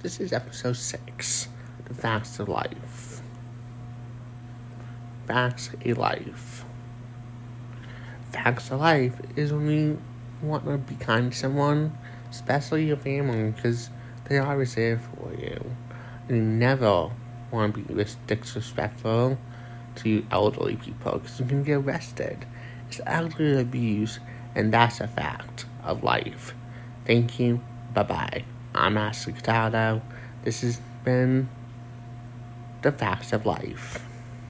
This is episode 6 The Facts of Life. Facts of Life. Facts of Life is when you want to be kind to someone, especially your family, because they are always there for you. You never want to be disrespectful to elderly people because you can get arrested. It's elderly abuse, and that's a fact of life. Thank you. Bye bye. I'm Ashley Cataldo. This has been The Facts of Life.